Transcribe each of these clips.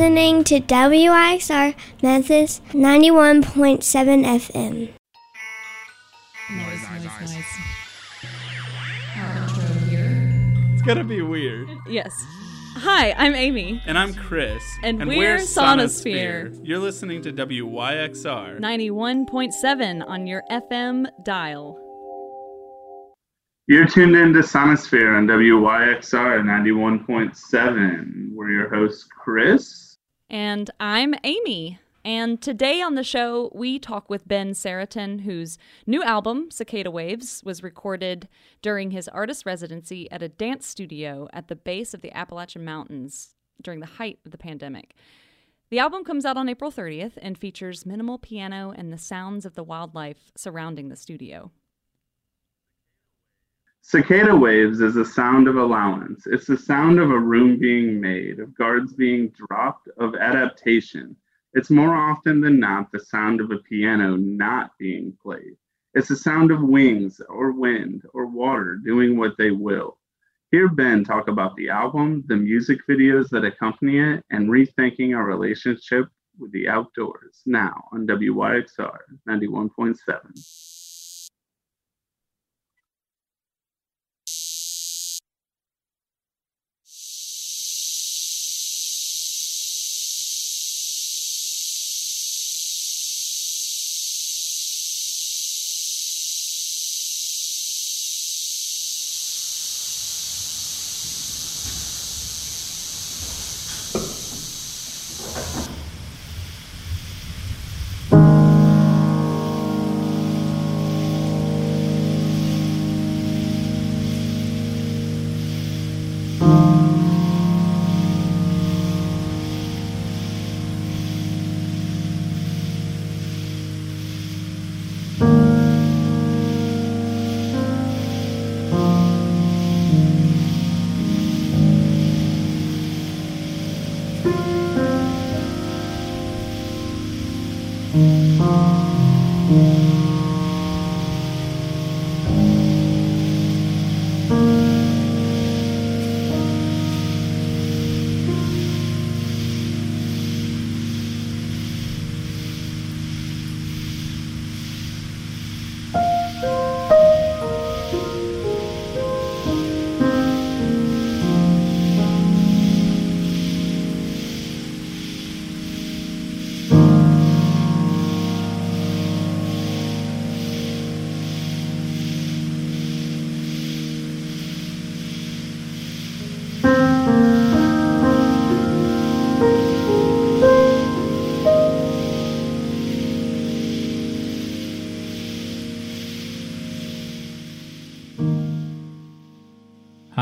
listening to WYXR Memphis 91.7 FM. Nice, nice, nice. Our intro here. It's gonna be weird. Yes. Hi, I'm Amy. And I'm Chris. And we're Sonosphere. You're listening to WYXR. 91.7 on your FM dial. You're tuned in to Sonosphere on WYXR 91.7. We're your hosts, Chris. And I'm Amy. And today on the show, we talk with Ben Seretan, whose new album, Cicada Waves, was recorded during his artist residency at a dance studio at the base of the Appalachian Mountains during the height of the pandemic. The album comes out on April 30th and features minimal piano and the sounds of the wildlife surrounding the studio. Cicada waves is a sound of allowance. It's the sound of a room being made, of guards being dropped, of adaptation. It's more often than not the sound of a piano not being played. It's the sound of wings or wind or water doing what they will. Hear Ben talk about the album, the music videos that accompany it, and rethinking our relationship with the outdoors now on WYXR 91.7.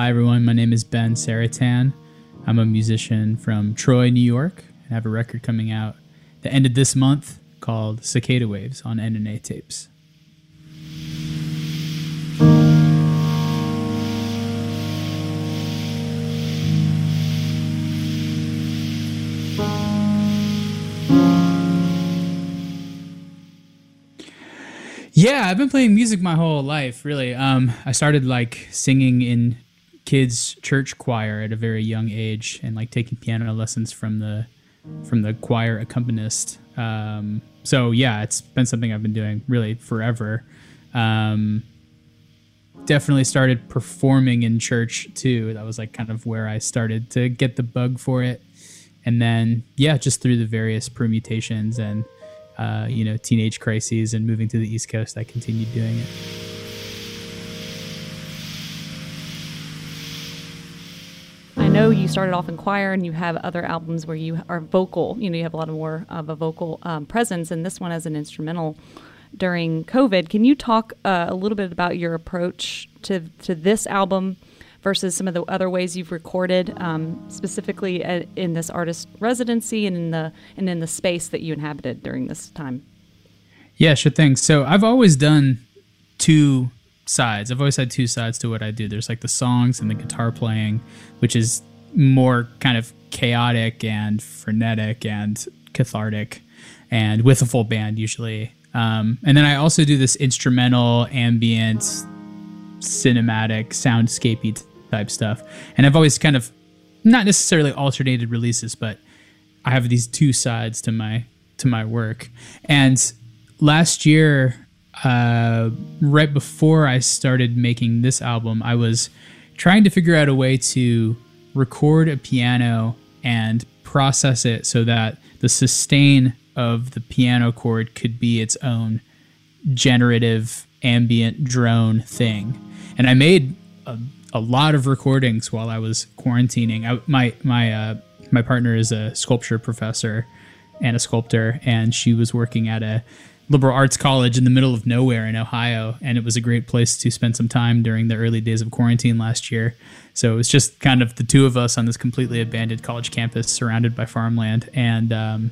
Hi, everyone. My name is Ben Seretan. I'm a musician from Troy, New York, and I have a record coming out the end of this month called Cicada Waves on NNA tapes. Yeah, I've been playing music my whole life, really. Um, I started like singing in kids church choir at a very young age and like taking piano lessons from the from the choir accompanist. Um, so yeah it's been something i've been doing really forever. Um, definitely started performing in church too. That was like kind of where i started to get the bug for it. And then yeah just through the various permutations and uh, you know teenage crises and moving to the east coast i continued doing it you started off in choir and you have other albums where you are vocal. You know, you have a lot more of a vocal um, presence, and this one as an instrumental during COVID. Can you talk uh, a little bit about your approach to to this album versus some of the other ways you've recorded, um, specifically at, in this artist residency and in the and in the space that you inhabited during this time? Yeah, sure thing. So I've always done two sides. I've always had two sides to what I do. There's like the songs and the guitar playing, which is more kind of chaotic and frenetic and cathartic and with a full band usually. Um, and then I also do this instrumental, ambient, cinematic, soundscapey type stuff. And I've always kind of not necessarily alternated releases, but I have these two sides to my to my work. And last year, uh, right before I started making this album, I was trying to figure out a way to record a piano and process it so that the sustain of the piano chord could be its own generative ambient drone thing. And I made a, a lot of recordings while I was quarantining. I, my my uh, my partner is a sculpture professor and a sculptor, and she was working at a liberal arts college in the middle of nowhere in Ohio, and it was a great place to spend some time during the early days of quarantine last year. So it was just kind of the two of us on this completely abandoned college campus, surrounded by farmland, and um,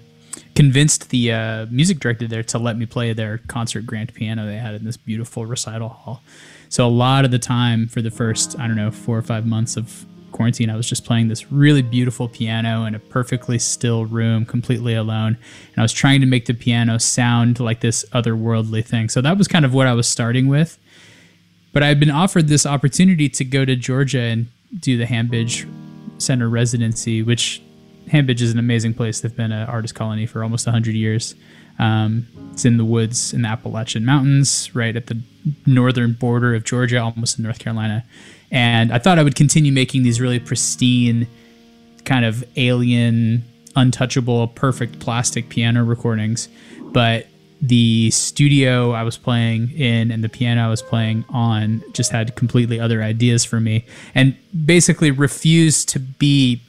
convinced the uh, music director there to let me play their concert grand piano they had in this beautiful recital hall. So a lot of the time for the first, I don't know, four or five months of quarantine, I was just playing this really beautiful piano in a perfectly still room, completely alone. And I was trying to make the piano sound like this otherworldly thing. So that was kind of what I was starting with. But I had been offered this opportunity to go to Georgia and do the Hambidge Center residency, which Hambidge is an amazing place. They've been an artist colony for almost 100 years. Um, it's in the woods in the Appalachian Mountains, right at the northern border of Georgia, almost in North Carolina. And I thought I would continue making these really pristine, kind of alien, untouchable, perfect plastic piano recordings. But the studio I was playing in and the piano I was playing on just had completely other ideas for me and basically refused to be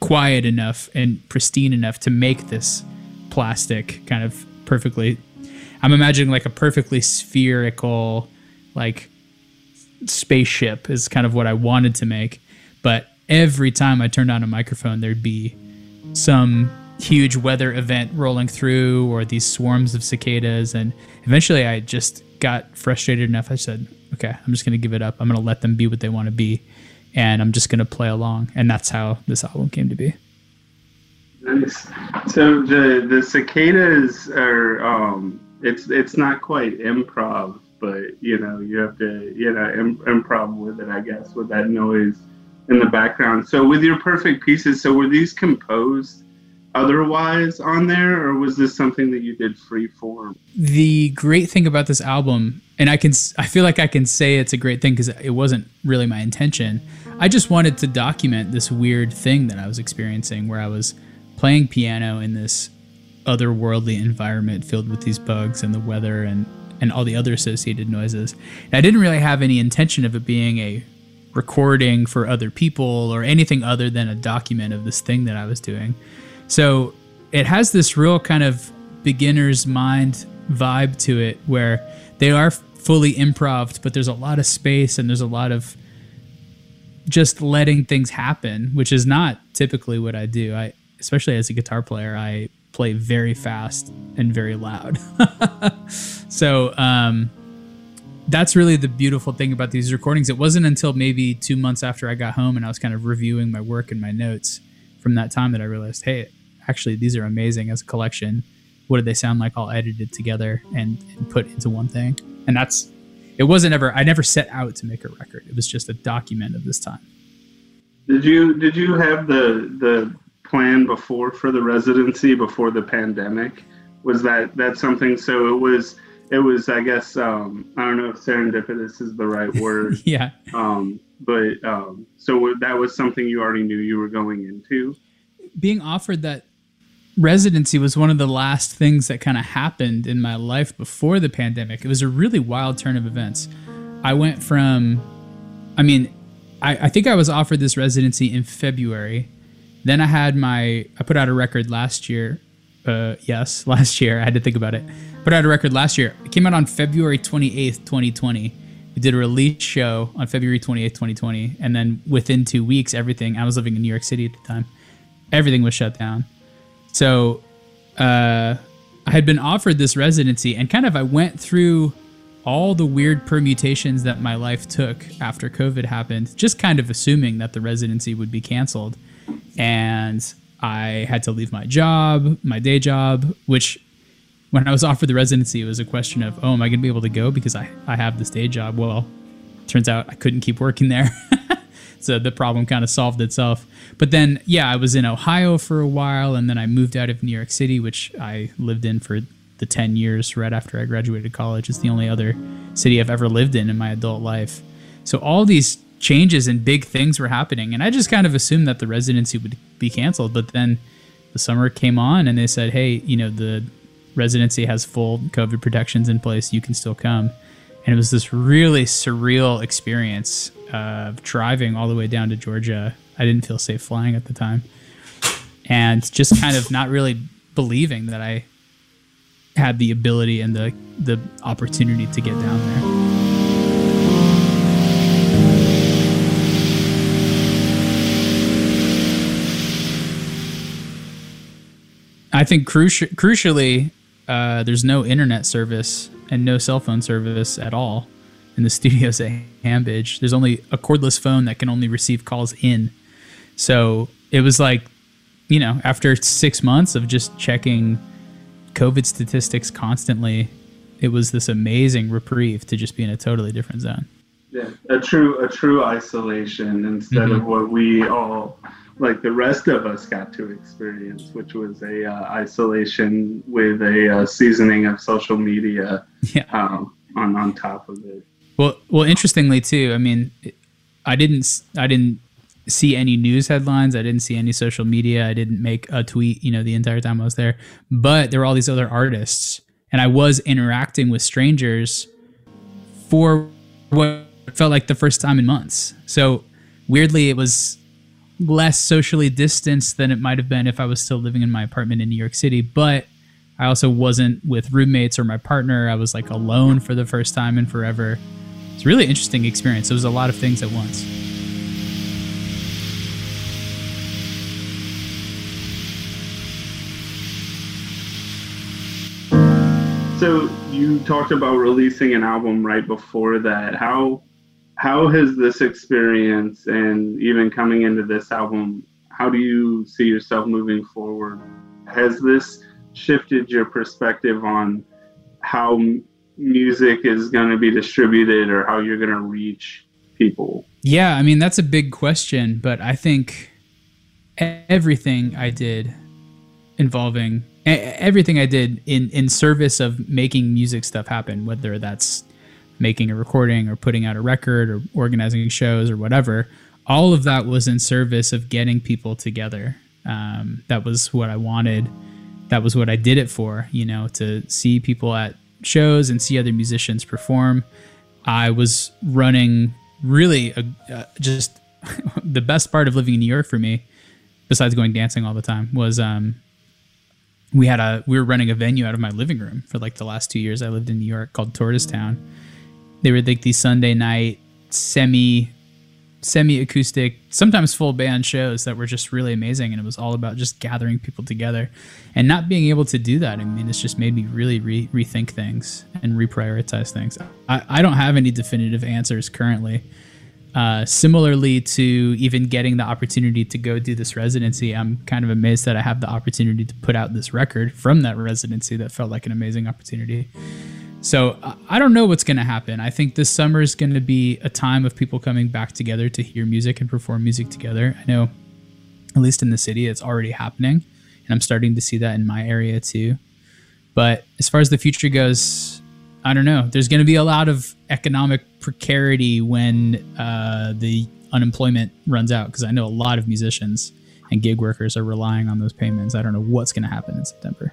quiet enough and pristine enough to make this plastic kind of perfectly I'm imagining like a perfectly spherical like spaceship is kind of what I wanted to make. But every time I turned on a microphone, there'd be some huge weather event rolling through or these swarms of cicadas. And eventually I just got frustrated enough. I said, okay, I'm just going to give it up. I'm going to let them be what they want to be. And I'm just going to play along. And that's how this album came to be. Nice. So the the cicadas are um, it's it's not quite improv but you know you have to you know Im- improv with it i guess with that noise in the background. So with your perfect pieces so were these composed otherwise on there or was this something that you did free form the great thing about this album and i can i feel like i can say it's a great thing because it wasn't really my intention. I just wanted to document this weird thing that i was experiencing where i was playing piano in this otherworldly environment filled with these bugs and the weather and and all the other associated noises. And I didn't really have any intention of it being a recording for other people or anything other than a document of this thing that I was doing. So it has this real kind of beginner's mind vibe to it where they are fully improv, but there's a lot of space and there's a lot of just letting things happen, which is not typically what I do. I especially as a guitar player, I play very fast and very loud. so um, that's really the beautiful thing about these recordings. It wasn't until maybe two months after I got home and I was kind of reviewing my work and my notes from that time that I realized, hey, actually, these are amazing as a collection. What do they sound like all edited together and, and put into one thing? And that's, it wasn't ever, I never set out to make a record. It was just a document of this time. Did you did you have the the plan before for the residency before the pandemic? Was that that something? So it was it was I guess um, I don't know if serendipitous is the right word. yeah. Um, but um, so that was something you already knew you were going into. Being offered that residency was one of the last things that kind of happened in my life before the pandemic. It was a really wild turn of events. I went from, I mean, I, I think I was offered this residency in February then I had my I put out a record last year. Uh, yes, last year I had to think about it. Put out a record last year. It came out on February 28th, 2020. We did a release show on February 28th, 2020, and then within two weeks, everything. I was living in New York City at the time. Everything was shut down. So uh, I had been offered this residency, and kind of I went through all the weird permutations that my life took after COVID happened, just kind of assuming that the residency would be canceled and I had to leave my job, my day job, which when I was offered the residency, it was a question of, oh, am I going to be able to go because I, I have this day job? Well, turns out I couldn't keep working there. So the problem kind of solved itself. But then, yeah, I was in Ohio for a while, and then I moved out of New York City, which I lived in for the 10 years right after I graduated college. It's the only other city I've ever lived in in my adult life. So all these changes and big things were happening. And I just kind of assumed that the residency would be canceled. But then the summer came on and they said, hey, you know, the residency has full COVID protections in place. You can still come. And it was this really surreal experience of driving all the way down to Georgia. I didn't feel safe flying at the time. And just kind of not really believing that I had the ability and the the opportunity to get down there. I think cruci- crucially, uh, there's no internet service and no cell phone service at all in the studios at Hambidge. There's only a cordless phone that can only receive calls in. So it was like, you know, after six months of just checking COVID statistics constantly, it was this amazing reprieve to just be in a totally different zone. Yeah, a true a true isolation instead of what we all like the rest of us got to experience, which was a uh, isolation with a uh, seasoning of social media Yeah. um, on on top of it. Well, well, interestingly too. I mean, I didn't, I didn't see any news headlines. I didn't see any social media. I didn't make a tweet. You know, the entire time I was there. But there were all these other artists, and I was interacting with strangers for what felt like the first time in months. So weirdly, it was less socially distanced than it might have been if I was still living in my apartment in New York City. But I also wasn't with roommates or my partner. I was like alone for the first time in forever. It's a really interesting experience. It was a lot of things at once. So you talked about releasing an album right before that. How how has this experience and even coming into this album, how do you see yourself moving forward? Has this shifted your perspective on how music is going to be distributed or how you're going to reach people? Yeah, I mean, that's a big question, but I think everything I did involving everything I did in in service of making music stuff happen, whether that's making a recording or putting out a record or organizing shows or whatever, all of that was in service of getting people together. Um, that was what I wanted. That was what I did it for, you know, to see people at shows and see other musicians perform. I was running really a, uh, just the best part of living in New York for me, besides going dancing all the time, was um, we had a we were running a venue out of my living room for like the last two years I lived in New York called Tortoise Town. They were like these Sunday night semi semi acoustic, sometimes full band shows that were just really amazing and it was all about just gathering people together and not being able to do that. I mean, it's just made me really re- rethink things and reprioritize things. I, I don't have any definitive answers currently. Uh, similarly to even getting the opportunity to go do this residency, I'm kind of amazed that I have the opportunity to put out this record from that residency that felt like an amazing opportunity. So I- don't know what's going to happen. I think this summer is going to be a time of people coming back together to hear music and perform music together. I know, at least in the city, it's already happening, and I'm starting to see that in my area too. But as far as the future goes, I don't know. There's going to be a lot of economic precarity when uh, the unemployment runs out because I know a lot of musicians and gig workers are relying on those payments. I don't know what's going to happen in September.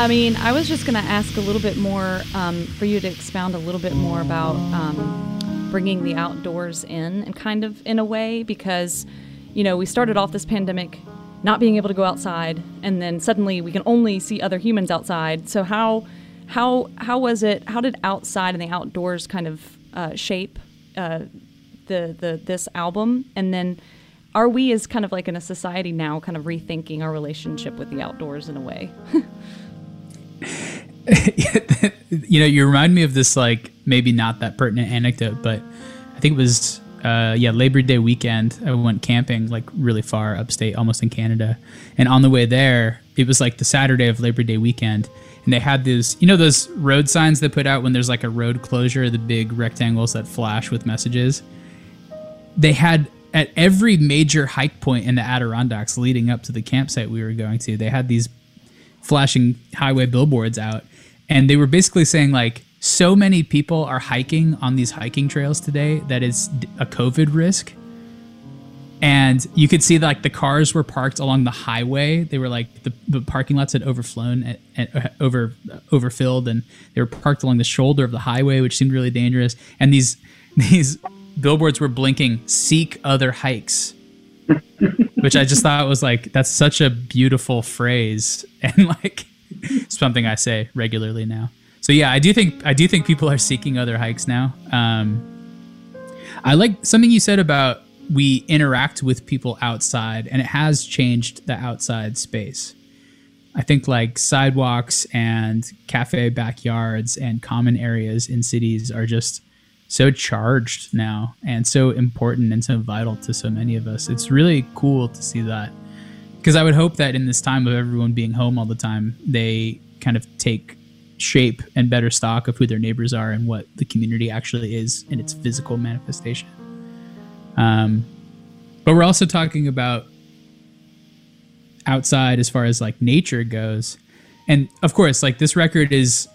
I mean, I was just going to ask a little bit more um, for you to expound a little bit more about um, bringing the outdoors in and kind of in a way because, you know, we started off this pandemic not being able to go outside and then suddenly we can only see other humans outside. So how how how was it how did outside and the outdoors kind of uh, shape uh, the the this album, and then are we as kind of like in a society now kind of rethinking our relationship with the outdoors in a way? you know, you remind me of this like maybe not that pertinent anecdote, but I think it was uh, yeah Labor Day weekend. I went camping like really far upstate, almost in Canada, and on the way there, it was like the Saturday of Labor Day weekend, and they had those you know those road signs they put out when there's like a road closure, the big rectangles that flash with messages. They had at every major hike point in the Adirondacks leading up to the campsite we were going to, they had these flashing highway billboards out and they were basically saying like so many people are hiking on these hiking trails today that it's a covid risk. And you could see like the cars were parked along the highway. They were like the, the parking lots had overflown uh, over overfilled and they were parked along the shoulder of the highway which seemed really dangerous. And these these billboards were blinking seek other hikes which i just thought was like that's such a beautiful phrase. And like something i say regularly now so yeah i do think i do think people are seeking other hikes now um, i like something you said about we interact with people outside and it has changed the outside space i think like sidewalks and cafe backyards and common areas in cities are just so charged now and so important and so vital to so many of us. It's really cool to see that. Because I would hope that in this time of everyone being home all the time, they kind of take shape and better stock of who their neighbors are and what the community actually is in its physical manifestation. Um, but we're also talking about outside as far as like nature goes. And of course, like this record is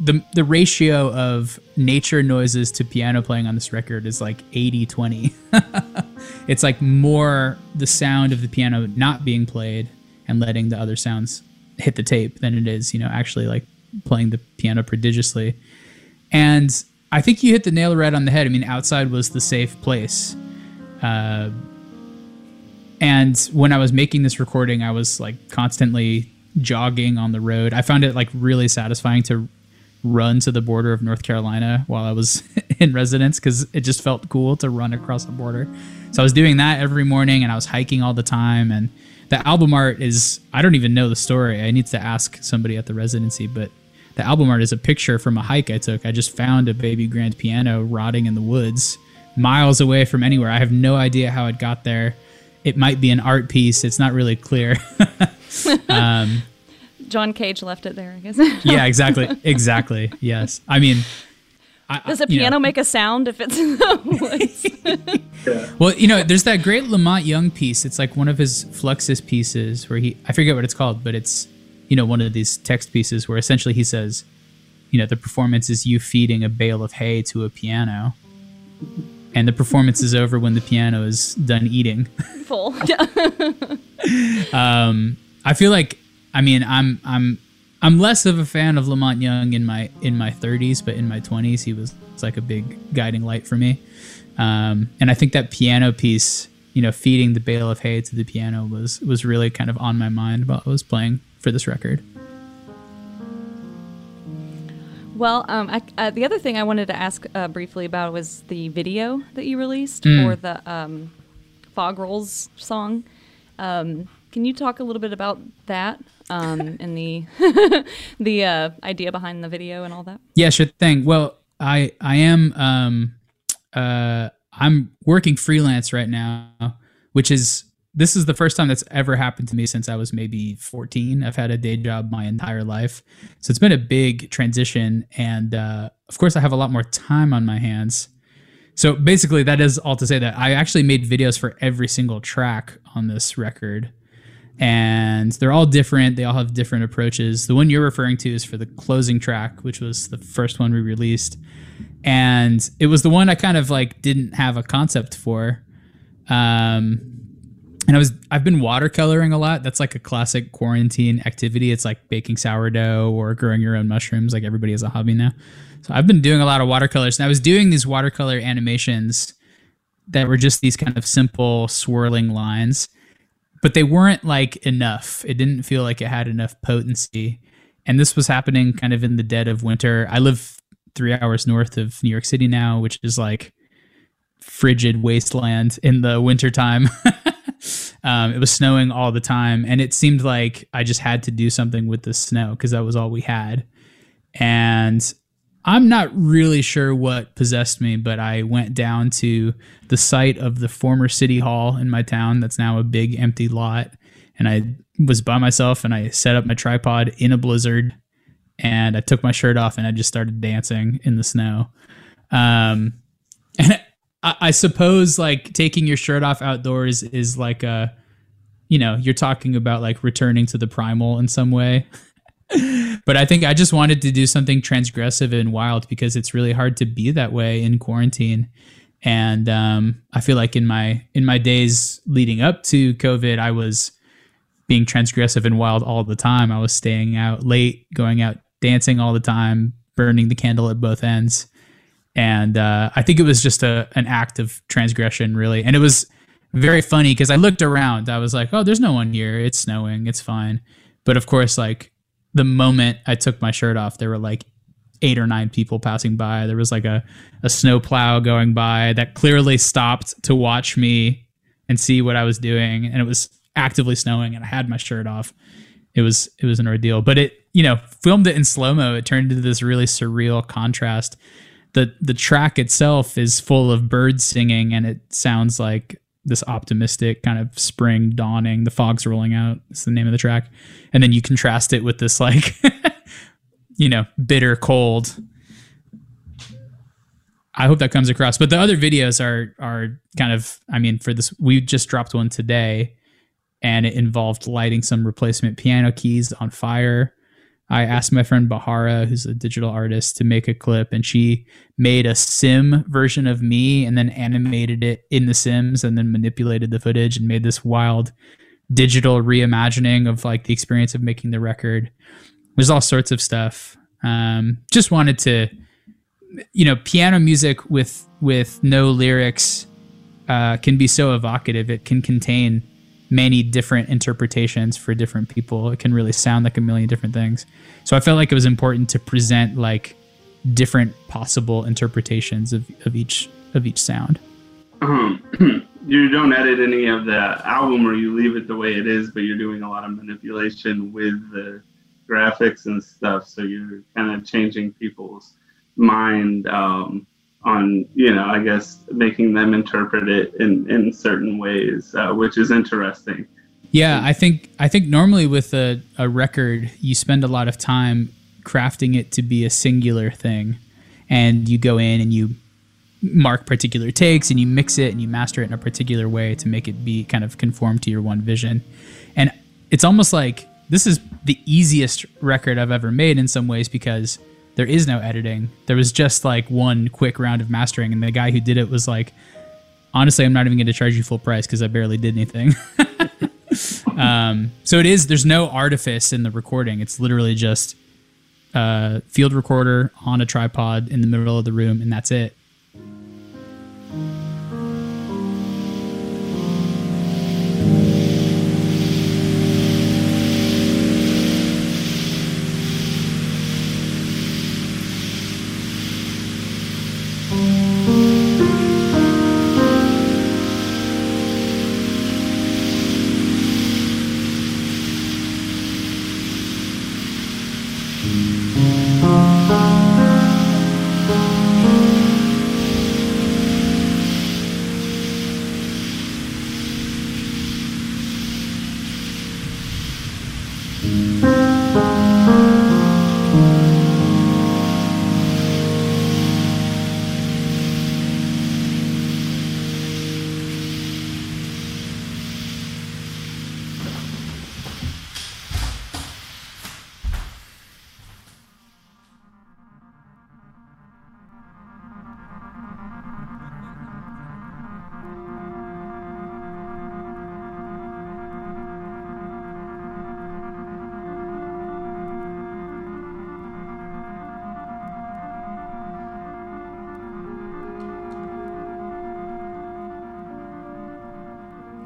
the the ratio of nature noises to piano playing on this record is like 80 20 it's like more the sound of the piano not being played and letting the other sounds hit the tape than it is you know actually like playing the piano prodigiously. And i think you hit the nail right on the head. I mean outside was the safe place. Uh, and when i was making this recording i was like constantly jogging on the road. I found it like really satisfying to run to the border of North Carolina while I was in residence because it just felt cool to run across the border. So I was doing that every morning and I was hiking all the time. And the album art is, I don't even know the story. I need to ask somebody at the residency, but the album art is a picture from a hike I took. I just found a baby grand piano rotting in the woods miles away from anywhere. I have no idea how it got there. It might be an art piece. It's not really clear. um, John Cage left it there, I guess. yeah, exactly. Exactly. Yes. I mean, I, does a piano know. make a sound if it's in the woods? Well, you know, there's that great La Monte Young piece. It's like one of his Fluxus pieces where he, I forget what it's called, but it's, you know, one of these text pieces where essentially he says, you know, the performance is you feeding a bale of hay to a piano. And the performance is over when the piano is done eating. Full. um, I feel like I mean, I'm I'm I'm less of a fan of La Monte Young in my in my 30s, but in my 20s, he was, like a big guiding light for me. Um, and I think that piano piece, you know, feeding the bale of hay to the piano was was really kind of on my mind while I was playing for this record. Well, um, I, uh, the other thing I wanted to ask uh, briefly about was the video that you released mm. for the um, Fog Rolls song. Um, can you talk a little bit about that um, and the the uh, idea behind the video and all that? Yeah, sure thing. Well, I I am um, uh, I'm working freelance right now, which is this is the first time that's ever happened to me since I was maybe 14. I've had a day job my entire life, so it's been a big transition, and uh, of course, I have a lot more time on my hands. So basically, that is all to say that I actually made videos for every single track on this record and they're all different. They all have different approaches. The one you're referring to is for the closing track, which was the first one we released, and it was the one I kind of like didn't have a concept for. Um, and I was I've been watercoloring a lot. That's like a classic quarantine activity. It's like baking sourdough or growing your own mushrooms. Like everybody has a hobby now. So I've been doing a lot of watercolors, and I was doing these watercolor animations that were just these kind of simple swirling lines but they weren't like enough. It didn't feel like it had enough potency. And this was happening kind of in the dead of winter. I live three hours north of New York City now, which is like frigid wasteland in the wintertime. um, it was snowing all the time, and it seemed like I just had to do something with the snow because that was all we had. And I'm not really sure what possessed me, but I went down to the site of the former city hall in my town that's now a big empty lot. And I was by myself and I set up my tripod in a blizzard and I took my shirt off and I just started dancing in the snow. Um, and I, I suppose like taking your shirt off outdoors is like a, you know, you're talking about like returning to the primal in some way. but I think I just wanted to do something transgressive and wild because it's really hard to be that way in quarantine. And um, I feel like in my in my days leading up to COVID, I was being transgressive and wild all the time. I was staying out late, going out dancing all the time, burning the candle at both ends. And uh, I think it was just a an act of transgression, really. And it was very funny because I looked around. I was like, "Oh, there's no one here. It's snowing. It's fine." But of course, like the moment I took my shirt off, there were like eight or nine people passing by. There was like a, a snow plow going by that clearly stopped to watch me and see what I was doing. And it was actively snowing and I had my shirt off. It was it was an ordeal. But it, you know, filmed it in slow-mo, it turned into this really surreal contrast. The the track itself is full of birds singing and it sounds like this optimistic kind of spring dawning. The fog's rolling out. It's the name of the track, and then you contrast it with this like, you know, bitter cold. I hope that comes across. But the other videos are are kind of. I mean, for this, we just dropped one today, and it involved lighting some replacement piano keys on fire I asked my friend Bahara, who's a digital artist, to make a clip, and she made a sim version of me and then animated it in The Sims and then manipulated the footage and made this wild digital reimagining of like the experience of making the record. There's all sorts of stuff. Um, just wanted to, you know, piano music with with no lyrics uh, can be so evocative. It can contain many different interpretations for different people. It can really sound like a million different things. So I felt like it was important to present like different possible interpretations of, of each of each sound. Um, you don't edit any of the album or you leave it the way it is, but you're doing a lot of manipulation with the graphics and stuff. So you're kind of changing people's mind um, on you know i guess making them interpret it in in certain ways uh, which is interesting. Yeah i think i think normally with a, a record you spend a lot of time crafting it to be a singular thing. And you go in and you mark particular takes and you mix it and you master it in a particular way to make it be kind of conform to your one vision. And it's almost like this is the easiest record i've ever made in some ways because there is no editing. There was just like one quick round of mastering, and the guy who did it was like, honestly, I'm not even going to charge you full price because I barely did anything. um, so it is. There's no artifice in the recording. It's literally just a field recorder on a tripod in the middle of the room, and that's it.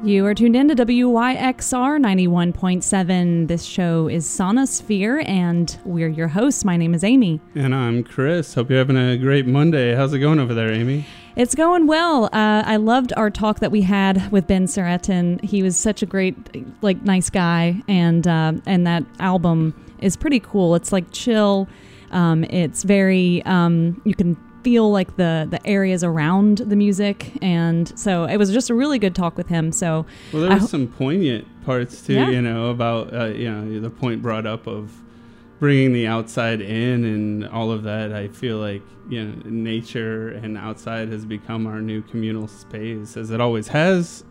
You are tuned in to WYXR 91.7. This show is Sonosphere, and we're your hosts. My name is Amy. And I'm Chris. Hope you're having a great Monday. How's it going over there, Amy? It's going well. Uh, I loved our talk that we had with Ben Surratt. He was such a great, like, nice guy, and uh, and that album is pretty cool. It's like chill. Um, it's very um, you can feel like the the areas around the music, and so it was just a really good talk with him. So well, there I was ho- some poignant parts too. Yeah. You know about uh, you know the point brought up of bringing the outside in and all of that. I feel like you know nature and outside has become our new communal space, as it always has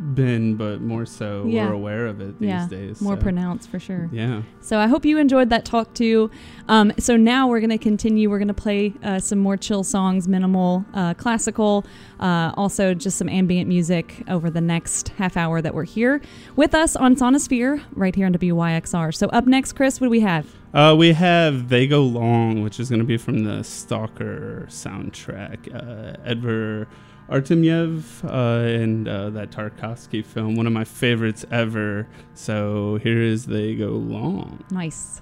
been, but more so Yeah. we're aware of it these yeah, days. more so, pronounced for sure. Yeah. So I hope you enjoyed that talk too. Um, so now we're going to continue. We're going to play uh, some more chill songs, minimal, uh, classical, uh, also just some ambient music over the next half hour that we're here with us on Sonosphere right here on WYXR. So up next, Chris, what do we have? Uh, we have They Go Long, which is going to be from the Stalker soundtrack. Uh, Eduard Artemyev uh, and uh, that Tarkovsky film, one of my favorites ever. So here is They Go Long. Nice.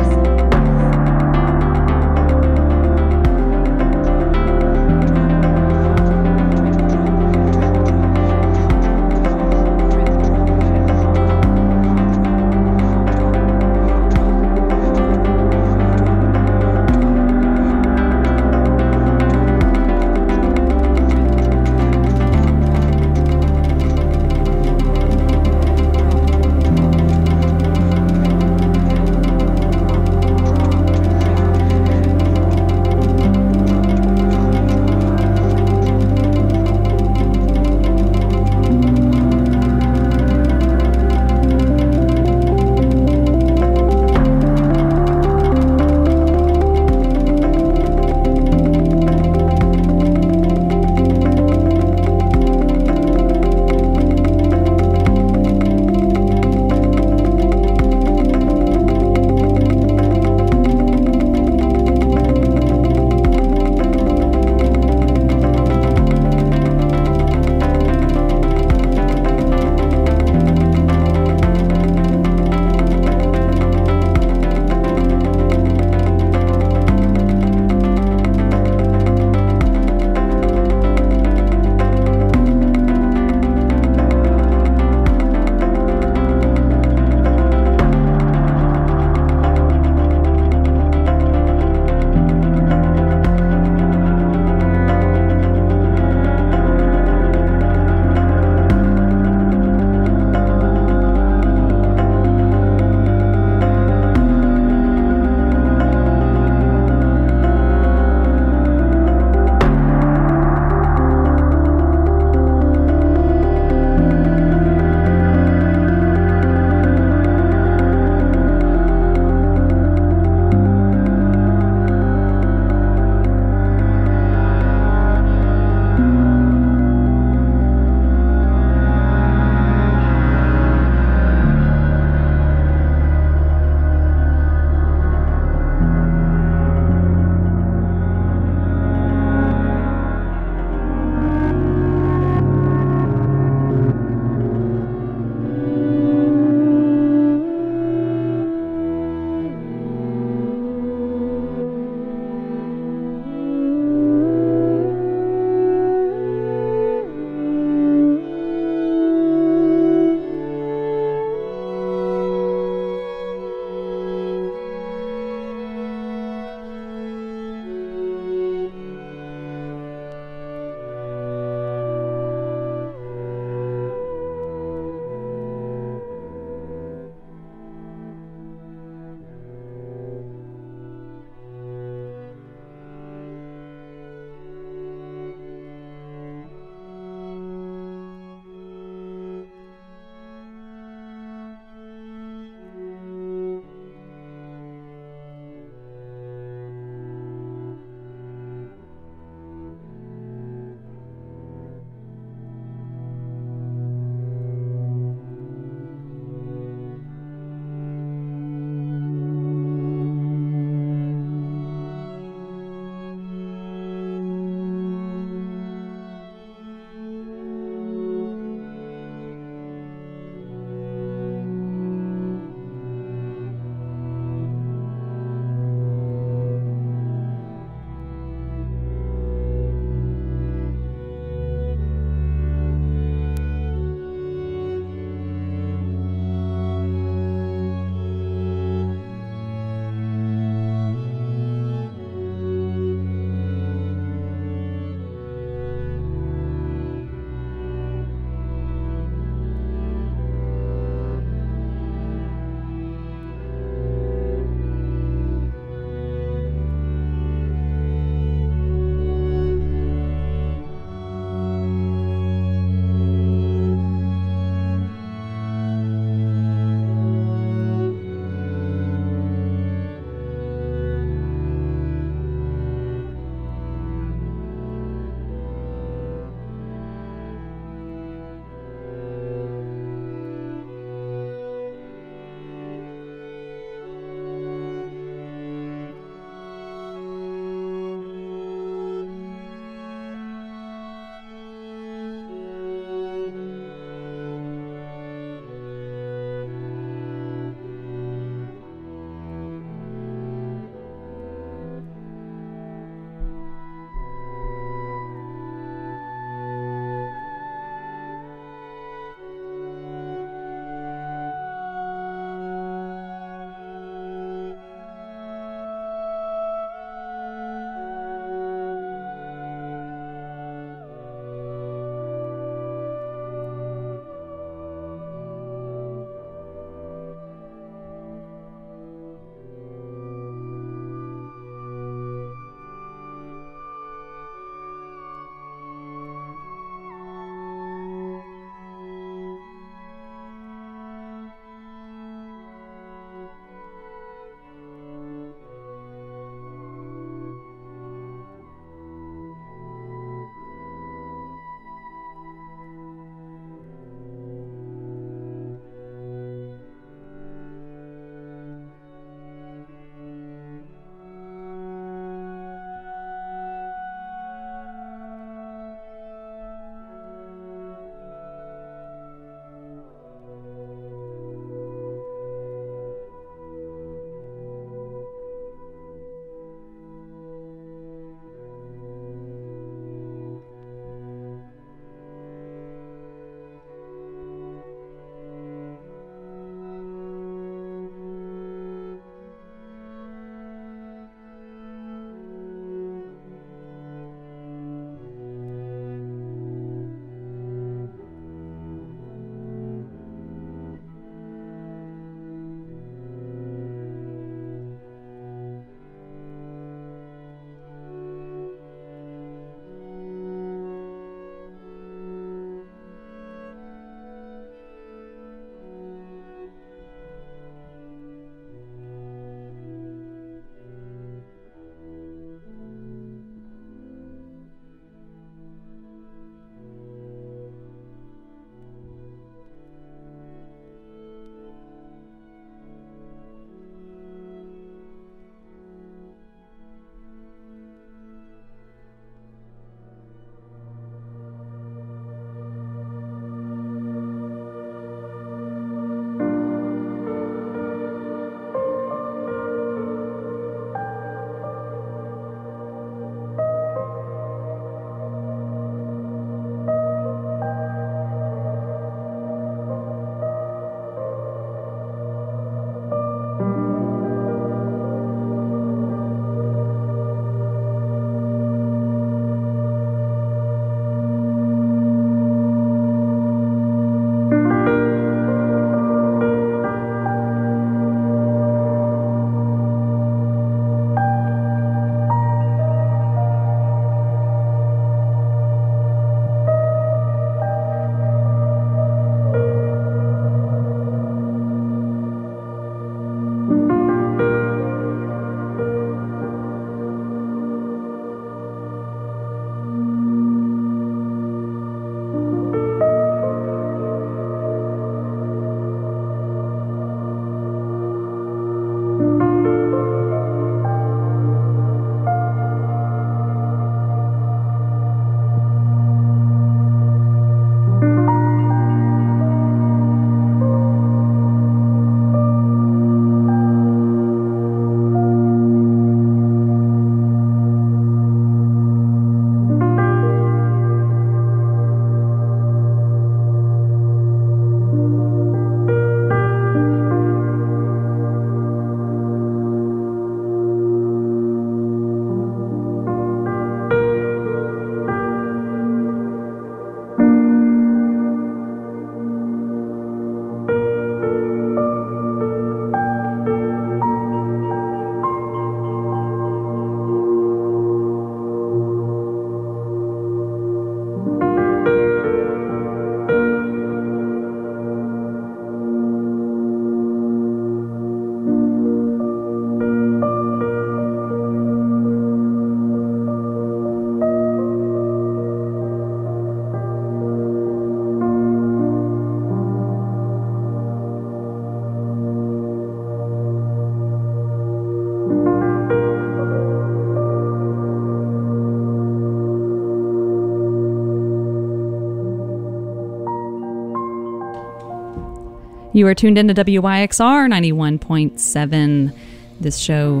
You are tuned into WYXR 91.7. This show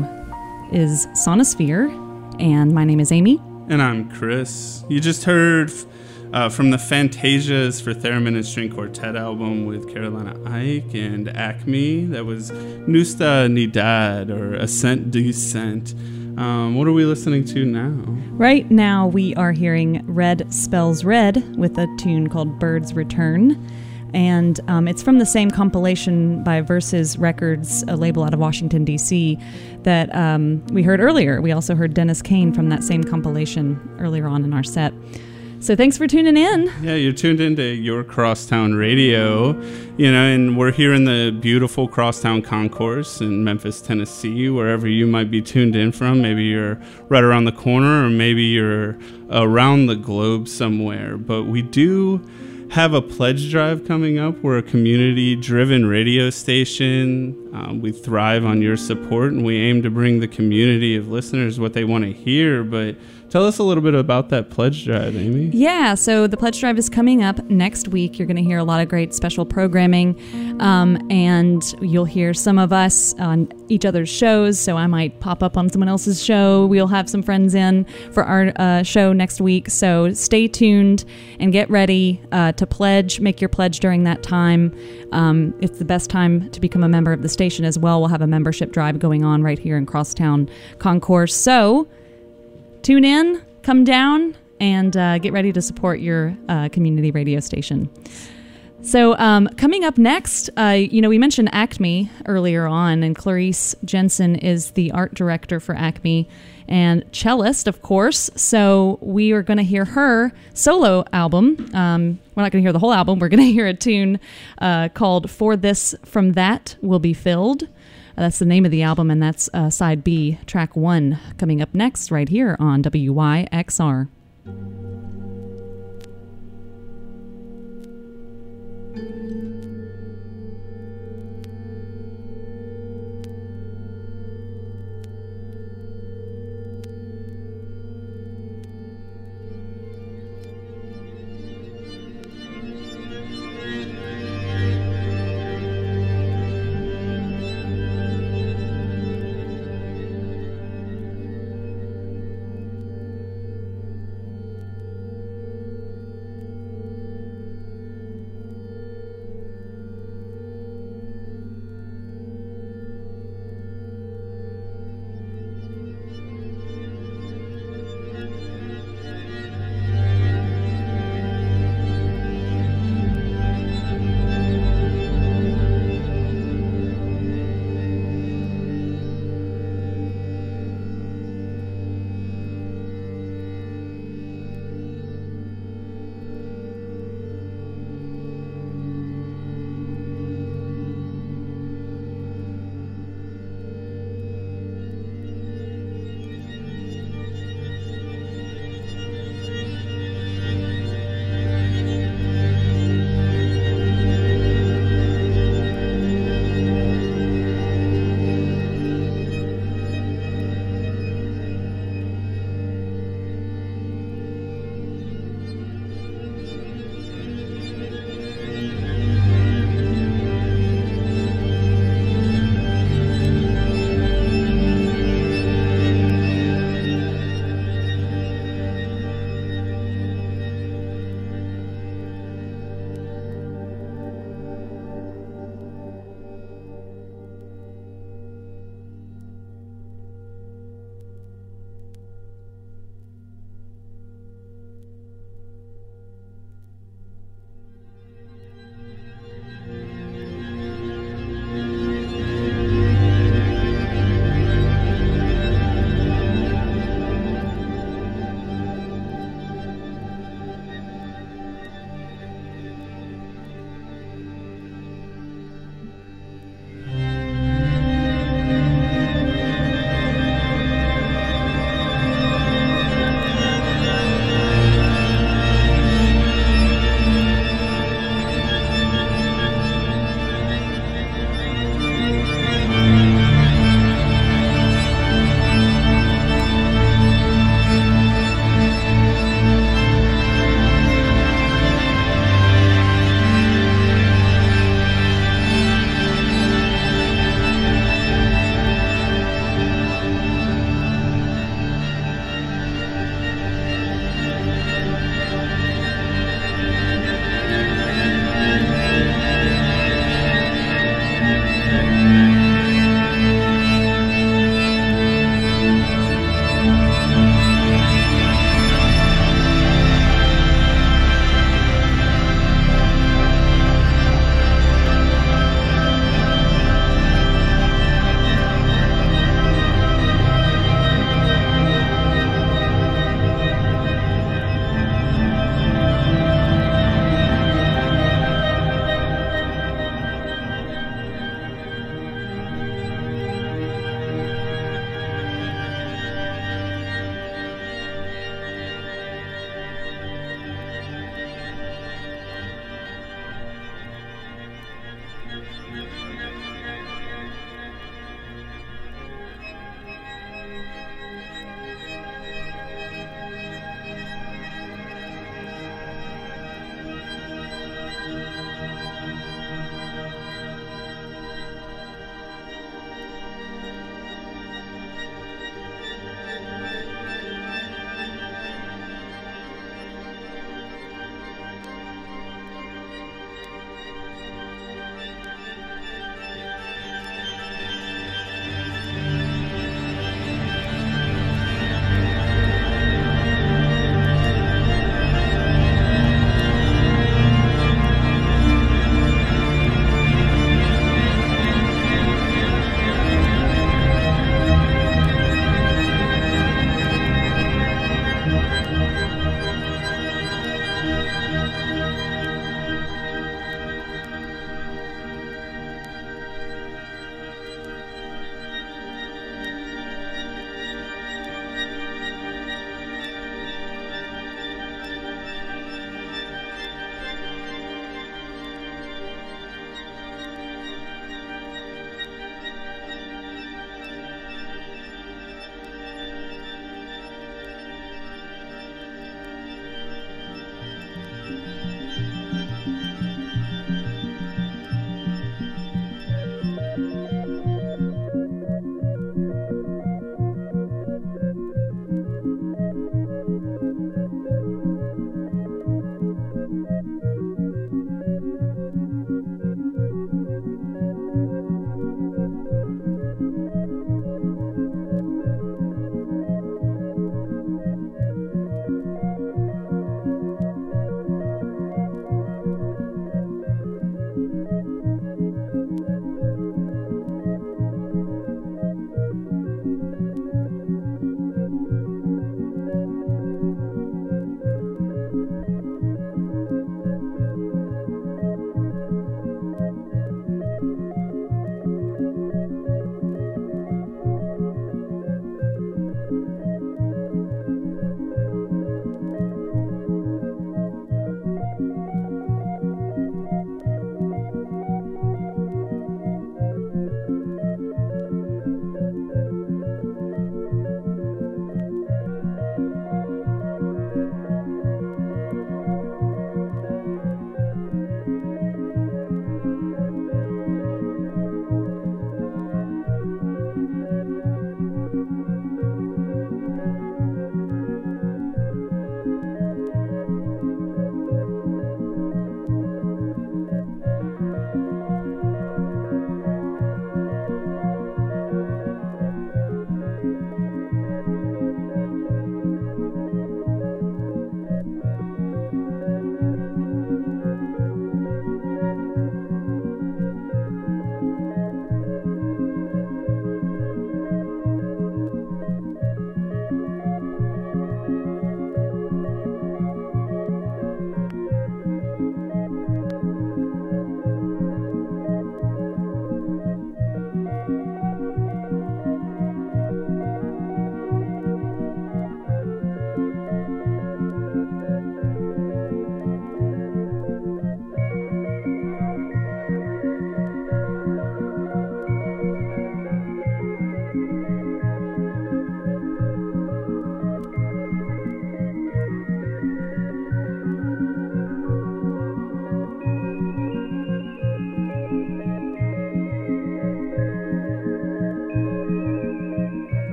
is Sonosphere, and my name is Amy. And I'm Chris. You just heard uh, from the Fantasias for Theremin and String Quartet album with Carolina Eyck and Acme. That was Nusta Nidad or Ascent Descent. Um, what are we listening to now? Right now, we are hearing Red Spells Red with a tune called Bird's Return and um, it's from the same compilation by Versus Records, a label out of Washington D.C. that um, we heard earlier. We also heard Dennis Kane from that same compilation earlier on in our set. So thanks for tuning in. Yeah, you're tuned into your Crosstown Radio, you know, and we're here in the beautiful Crosstown Concourse in Memphis, Tennessee, wherever you might be tuned in from. Maybe you're right around the corner, or maybe you're around the globe somewhere. But we do have a pledge drive coming up. We're a community driven radio station. Um, we thrive on your support and we aim to bring the community of listeners what they want to hear. But Tell us a little bit about that pledge drive, Amy. Yeah, so the pledge drive is coming up next week. You're going to hear a lot of great special programming, um, and you'll hear some of us on each other's shows. So I might pop up on someone else's show. We'll have some friends in for our uh, show next week. So stay tuned and get ready uh, to pledge. Make your pledge during that time. Um, it's the best time to become a member of the station as well. We'll have a membership drive going on right here in Crosstown Concourse. So tune in, come down, and uh, get ready to support your uh, community radio station. So, um, coming up next, uh, you know, we mentioned Acme earlier on, and Clarice Jensen is the art director for Acme and cellist, of course. So, we are going to hear her solo album. Um, we're not going to hear the whole album, we're going to hear a tune uh, called For This From That Will Be Filled. That's the name of the album, and that's uh, side B, track one, coming up next right here on WYXR.